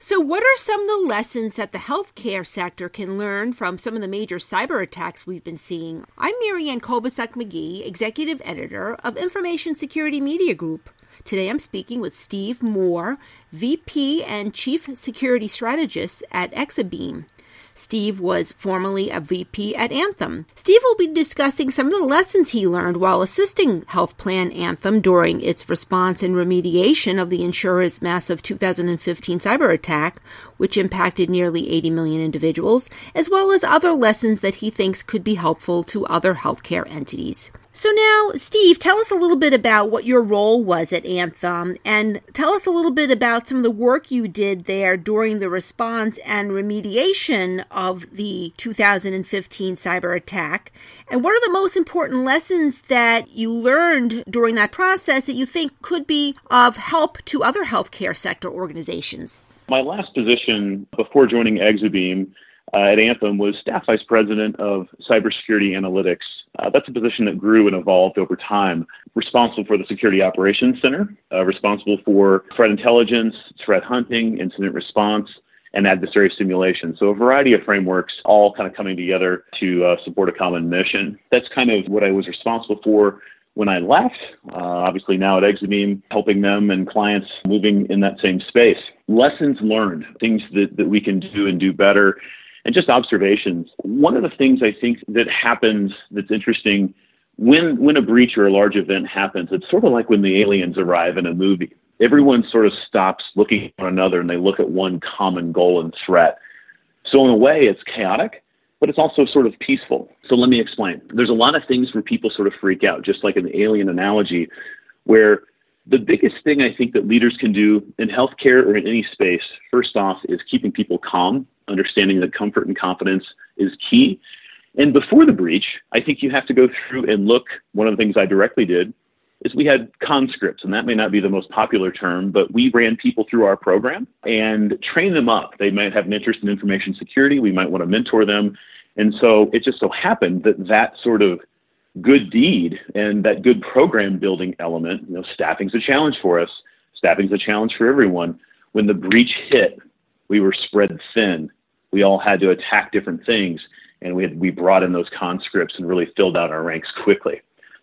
So, what are some of the lessons that the healthcare sector can learn from some of the major cyber attacks we've been seeing? I'm Marianne Kolbasuk McGee, Executive Editor of Information Security Media Group. Today I'm speaking with Steve Moore, VP and Chief Security Strategist at Exabeam. Steve was formerly a VP at Anthem. Steve will be discussing some of the lessons he learned while assisting Health Plan Anthem during its response and remediation of the insurer's massive 2015 cyber attack, which impacted nearly 80 million individuals, as well as other lessons that he thinks could be helpful to other healthcare entities. So now, Steve, tell us a little bit about what your role was at Anthem and tell us a little bit about some of the work you did there during the response and remediation of the 2015 cyber attack. And what are the most important lessons that you learned during that process that you think could be of help to other healthcare sector organizations? My last position before joining Exabeam uh, at Anthem was staff vice president of cybersecurity analytics. Uh, that's a position that grew and evolved over time. Responsible for the Security Operations Center, uh, responsible for threat intelligence, threat hunting, incident response, and adversary simulation. So a variety of frameworks all kind of coming together to uh, support a common mission. That's kind of what I was responsible for when I left. Uh, obviously now at Exabeam, helping them and clients moving in that same space. Lessons learned, things that, that we can do and do better and just observations. One of the things I think that happens that's interesting when when a breach or a large event happens, it's sort of like when the aliens arrive in a movie. Everyone sort of stops looking at one another and they look at one common goal and threat. So in a way, it's chaotic, but it's also sort of peaceful. So let me explain. There's a lot of things where people sort of freak out, just like in the alien analogy, where the biggest thing I think that leaders can do in healthcare or in any space, first off, is keeping people calm understanding that comfort and confidence is key. And before the breach, I think you have to go through and look. One of the things I directly did is we had conscripts, and that may not be the most popular term, but we ran people through our program and trained them up. They might have an interest in information security. We might want to mentor them. And so it just so happened that that sort of good deed and that good program building element, you know, staffing's a challenge for us. Staffing's a challenge for everyone. When the breach hit, we were spread thin we all had to attack different things, and we had, we brought in those conscripts and really filled out our ranks quickly.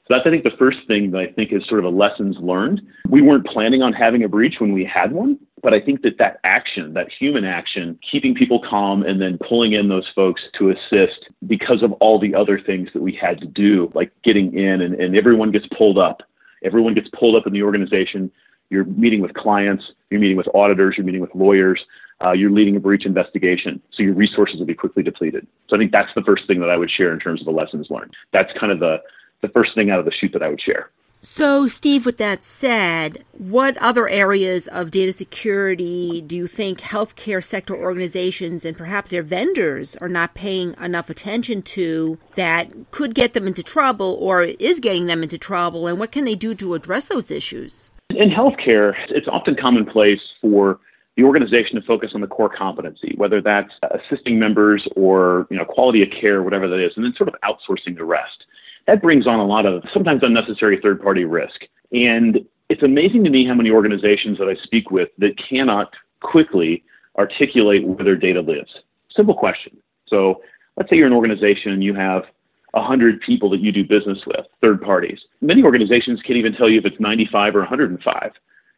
So that's I think the first thing that I think is sort of a lessons learned. We weren't planning on having a breach when we had one, but I think that that action, that human action, keeping people calm and then pulling in those folks to assist because of all the other things that we had to do, like getting in and, and everyone gets pulled up. Everyone gets pulled up in the organization. You're meeting with clients, you're meeting with auditors, you're meeting with lawyers uh, you're leading a breach investigation. So your resources will be quickly depleted. So I think that's the first thing that I would share in terms of the lessons learned. That's kind of the, the first thing out of the chute that I would share. So, Steve, with that said, what other areas of data security do you think healthcare sector organizations and perhaps their vendors are not paying enough attention to that could get them into trouble or is getting them into trouble? And what can they do to address those issues? In healthcare, it's often commonplace for the organization to focus on the core competency, whether that's assisting members or you know quality of care, whatever that is, and then sort of outsourcing the rest. That brings on a lot of sometimes unnecessary third-party risk. And it's amazing to me how many organizations that I speak with that cannot quickly articulate where their data lives. Simple question. So let's say you're an organization and you have 100 people that you do business with, third parties. Many organizations can't even tell you if it's 95 or 105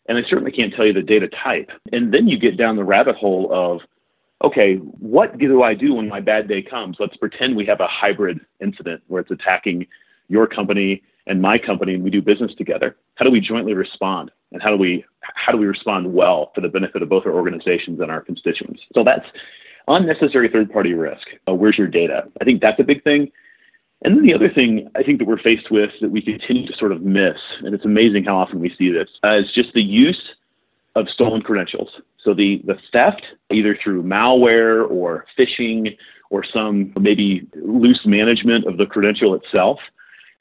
and I certainly can't tell you the data type. And then you get down the rabbit hole of, okay, what do I do when my bad day comes? Let's pretend we have a hybrid incident where it's attacking your company and my company and we do business together. How do we jointly respond? And how do we how do we respond well for the benefit of both our organizations and our constituents? So that's unnecessary third party risk. Uh, where's your data? I think that's a big thing. And then the other thing I think that we're faced with that we continue to sort of miss, and it's amazing how often we see this, uh, is just the use of stolen credentials. So the, the theft, either through malware or phishing or some maybe loose management of the credential itself,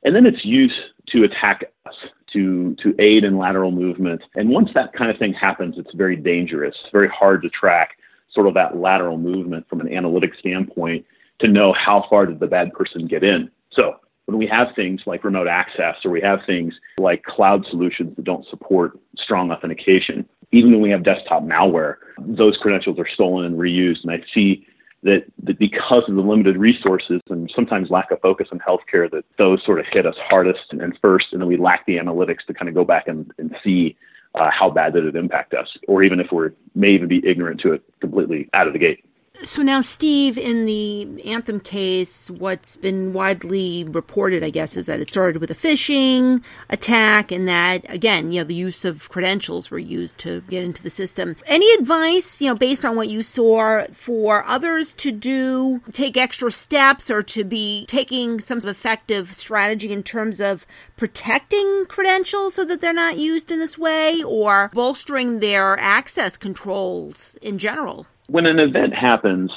and then its use to attack us, to, to aid in lateral movement. And once that kind of thing happens, it's very dangerous, very hard to track sort of that lateral movement from an analytic standpoint to know how far did the bad person get in. So when we have things like remote access or we have things like cloud solutions that don't support strong authentication, even when we have desktop malware, those credentials are stolen and reused. And I see that, that because of the limited resources and sometimes lack of focus in healthcare, that those sort of hit us hardest and first, and then we lack the analytics to kind of go back and, and see uh, how bad did it impact us, or even if we may even be ignorant to it completely out of the gate. So now, Steve, in the Anthem case, what's been widely reported, I guess, is that it started with a phishing attack, and that again, you know, the use of credentials were used to get into the system. Any advice, you know, based on what you saw, for others to do, take extra steps, or to be taking some effective strategy in terms of protecting credentials so that they're not used in this way, or bolstering their access controls in general? When an event happens,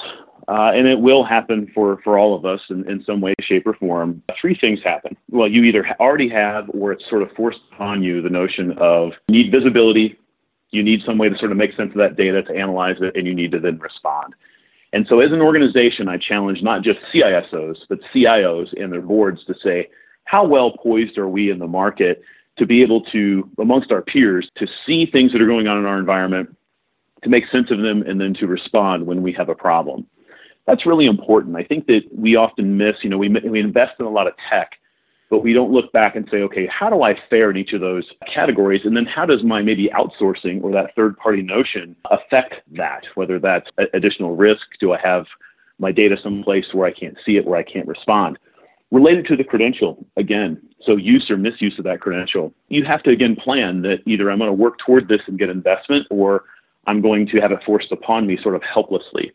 uh, and it will happen for, for all of us in, in some way, shape, or form, three things happen. Well, you either already have, or it's sort of forced upon you the notion of need visibility, you need some way to sort of make sense of that data to analyze it, and you need to then respond. And so, as an organization, I challenge not just CISOs, but CIOs and their boards to say, how well poised are we in the market to be able to, amongst our peers, to see things that are going on in our environment, to make sense of them and then to respond when we have a problem. That's really important. I think that we often miss, you know, we, we invest in a lot of tech, but we don't look back and say, okay, how do I fare in each of those categories? And then how does my maybe outsourcing or that third party notion affect that? Whether that's additional risk, do I have my data someplace where I can't see it, where I can't respond? Related to the credential, again, so use or misuse of that credential, you have to again plan that either I'm going to work toward this and get investment or I'm going to have it forced upon me sort of helplessly.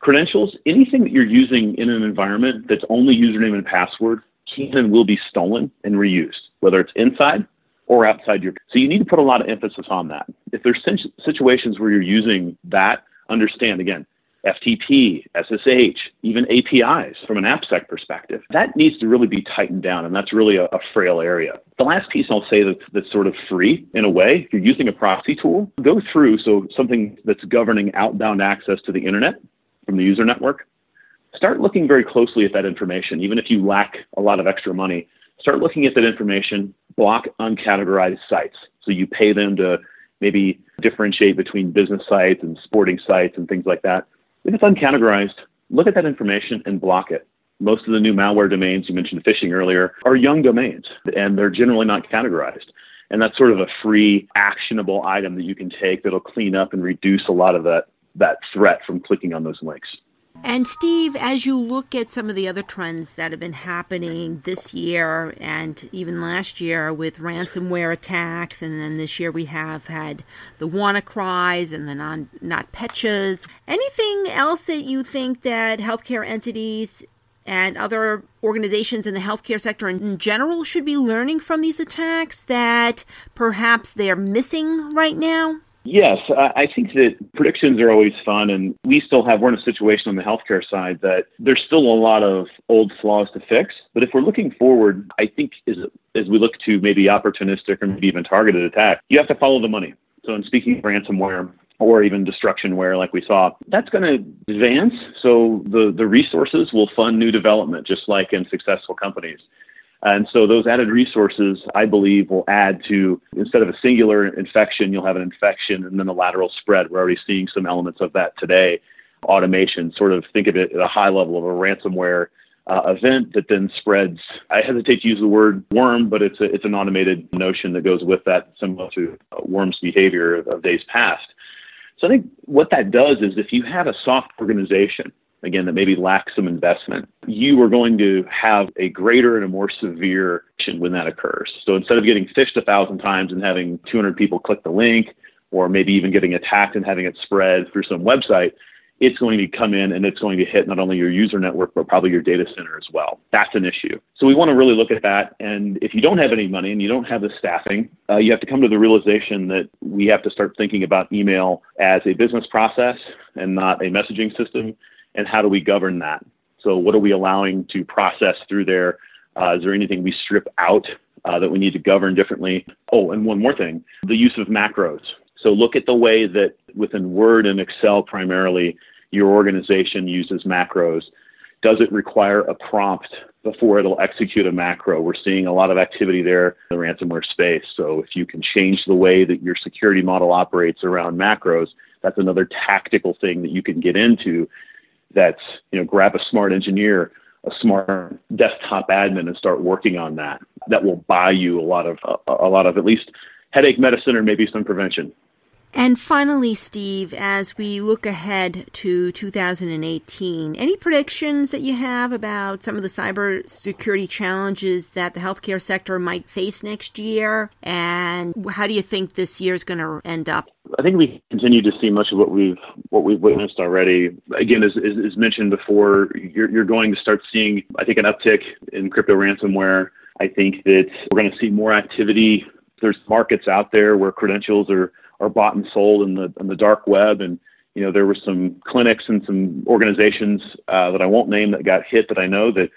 Credentials, anything that you're using in an environment that's only username and password can and will be stolen and reused, whether it's inside or outside your. So you need to put a lot of emphasis on that. If there's situations where you're using that, understand again, FTP, SSH, even APIs from an AppSec perspective. That needs to really be tightened down, and that's really a, a, frail area. The last piece I'll say that's, that's sort of free in a way, if you're using a proxy tool, go through so something that's governing outbound access to the internet from the user network. Start looking very closely at that information, even if you lack a lot of extra money. Start looking at that information, block uncategorized sites. So you pay them to maybe differentiate between business sites and sporting sites and things like that if it's uncategorized, look at that information and block it. Most of the new malware domains, you mentioned phishing earlier, are young domains and they're generally not categorized. And that's sort of a free, actionable item that you can take that'll clean up and reduce a lot of that, that threat from clicking on those links. And Steve, as you look at some of the other trends that have been happening this year and even last year with ransomware attacks, and then this year we have had the WannaCries and the non NotPetya's. Anything else that you think that healthcare entities and other organizations in the healthcare sector in general should be learning from these attacks that perhaps they're missing right now? Yes, I think that predictions are always fun, and we still have, we're in a situation on the healthcare side that there's still a lot of old flaws to fix. But if we're looking forward, I think as, as we look to maybe opportunistic or maybe even targeted attack, you have to follow the money. So, in speaking of ransomware, or even destructionware like we saw, that's going to advance. So the, the resources will fund new development, just like in successful companies. And so those added resources, I believe, will add to instead of a singular infection, you'll have an infection and then a lateral spread. We're already seeing some elements of that today. Automation, sort of think of it at a high level of a ransomware uh, event that then spreads. I hesitate to use the word worm, but it's a, it's an automated notion that goes with that, similar to uh, worm's behavior of, of days past. So I think what that does is if you have a soft organization again, that maybe lacks some investment, you are going to have a greater and a more severe when that occurs. So instead of getting phished a thousand times and having 200 people click the link, or maybe even getting attacked and having it spread through some website, it's going to come in and it's going to hit not only your user network, but probably your data center as well. That's an issue. So we want to really look at that. And if you don't have any money and you don't have the staffing, uh, you have to come to the realization that we have to start thinking about email as a business process and not a messaging system and how do we govern that? So, what are we allowing to process through there? Uh, is there anything we strip out uh, that we need to govern differently? Oh, and one more thing the use of macros. So, look at the way that within Word and Excel primarily, your organization uses macros does it require a prompt before it'll execute a macro? We're seeing a lot of activity there in the ransomware space. So if you can change the way that your security model operates around macros, that's another tactical thing that you can get into. That's, you know, grab a smart engineer, a smart desktop admin and start working on that. That will buy you a lot of a, a lot of at least headache medicine or maybe some prevention. And finally, Steve, as we look ahead to 2018, any predictions that you have about some of the cybersecurity challenges that the healthcare sector might face next year? And how do you think this year is going to end up? I think we continue to see much of what we've what we've witnessed already. Again, as, as, as mentioned before, you're, you're going to start seeing, I think, an uptick in crypto ransomware. I think that we're going to see more activity. There's markets out there where credentials are are bought and sold in the in the dark web, and you know there were some clinics and some organizations uh, that I won't name that got hit that I know that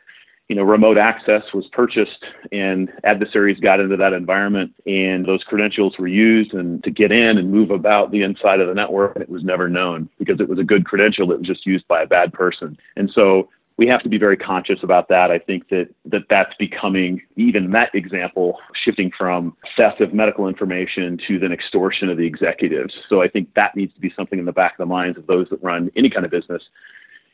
you know, remote access was purchased and adversaries got into that environment and those credentials were used and to get in and move about the inside of the network. And it was never known because it was a good credential that was just used by a bad person. And so we have to be very conscious about that. I think that, that that's becoming, even that example, shifting from theft of medical information to then extortion of the executives. So I think that needs to be something in the back of the minds of those that run any kind of business.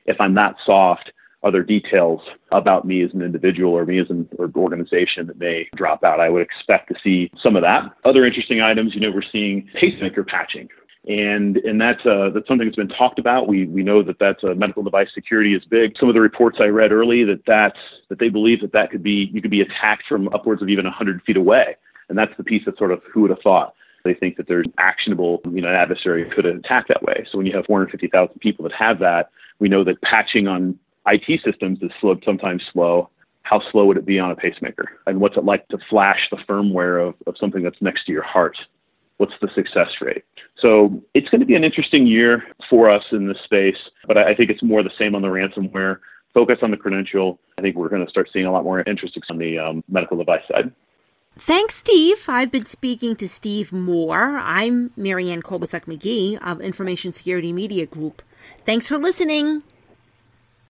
If I'm that soft, other details about me as an individual or me as an organization that may drop out. I would expect to see some of that. Other interesting items, you know, we're seeing pacemaker patching. And and that's uh, that's something that's been talked about. We we know that that's uh, medical device security is big. Some of the reports I read early that that's that they believe that that could be you could be attacked from upwards of even 100 feet away. And that's the piece that sort of who would have thought they think that there's actionable, you know, an adversary could attack that way. So when you have 450,000 people that have that, we know that patching on IT systems is slow, sometimes slow. How slow would it be on a pacemaker? And what's it like to flash the firmware of, of something that's next to your heart? What's the success rate? So it's going to be an interesting year for us in this space, but I, think it's more the same on the ransomware. Focus on the credential. I think we're going to start seeing a lot more interest on the um, medical device side. Thanks, Steve. I've been speaking to Steve Moore. I'm Marianne Kolbasuk McGee of Information Security Media Group. Thanks for listening.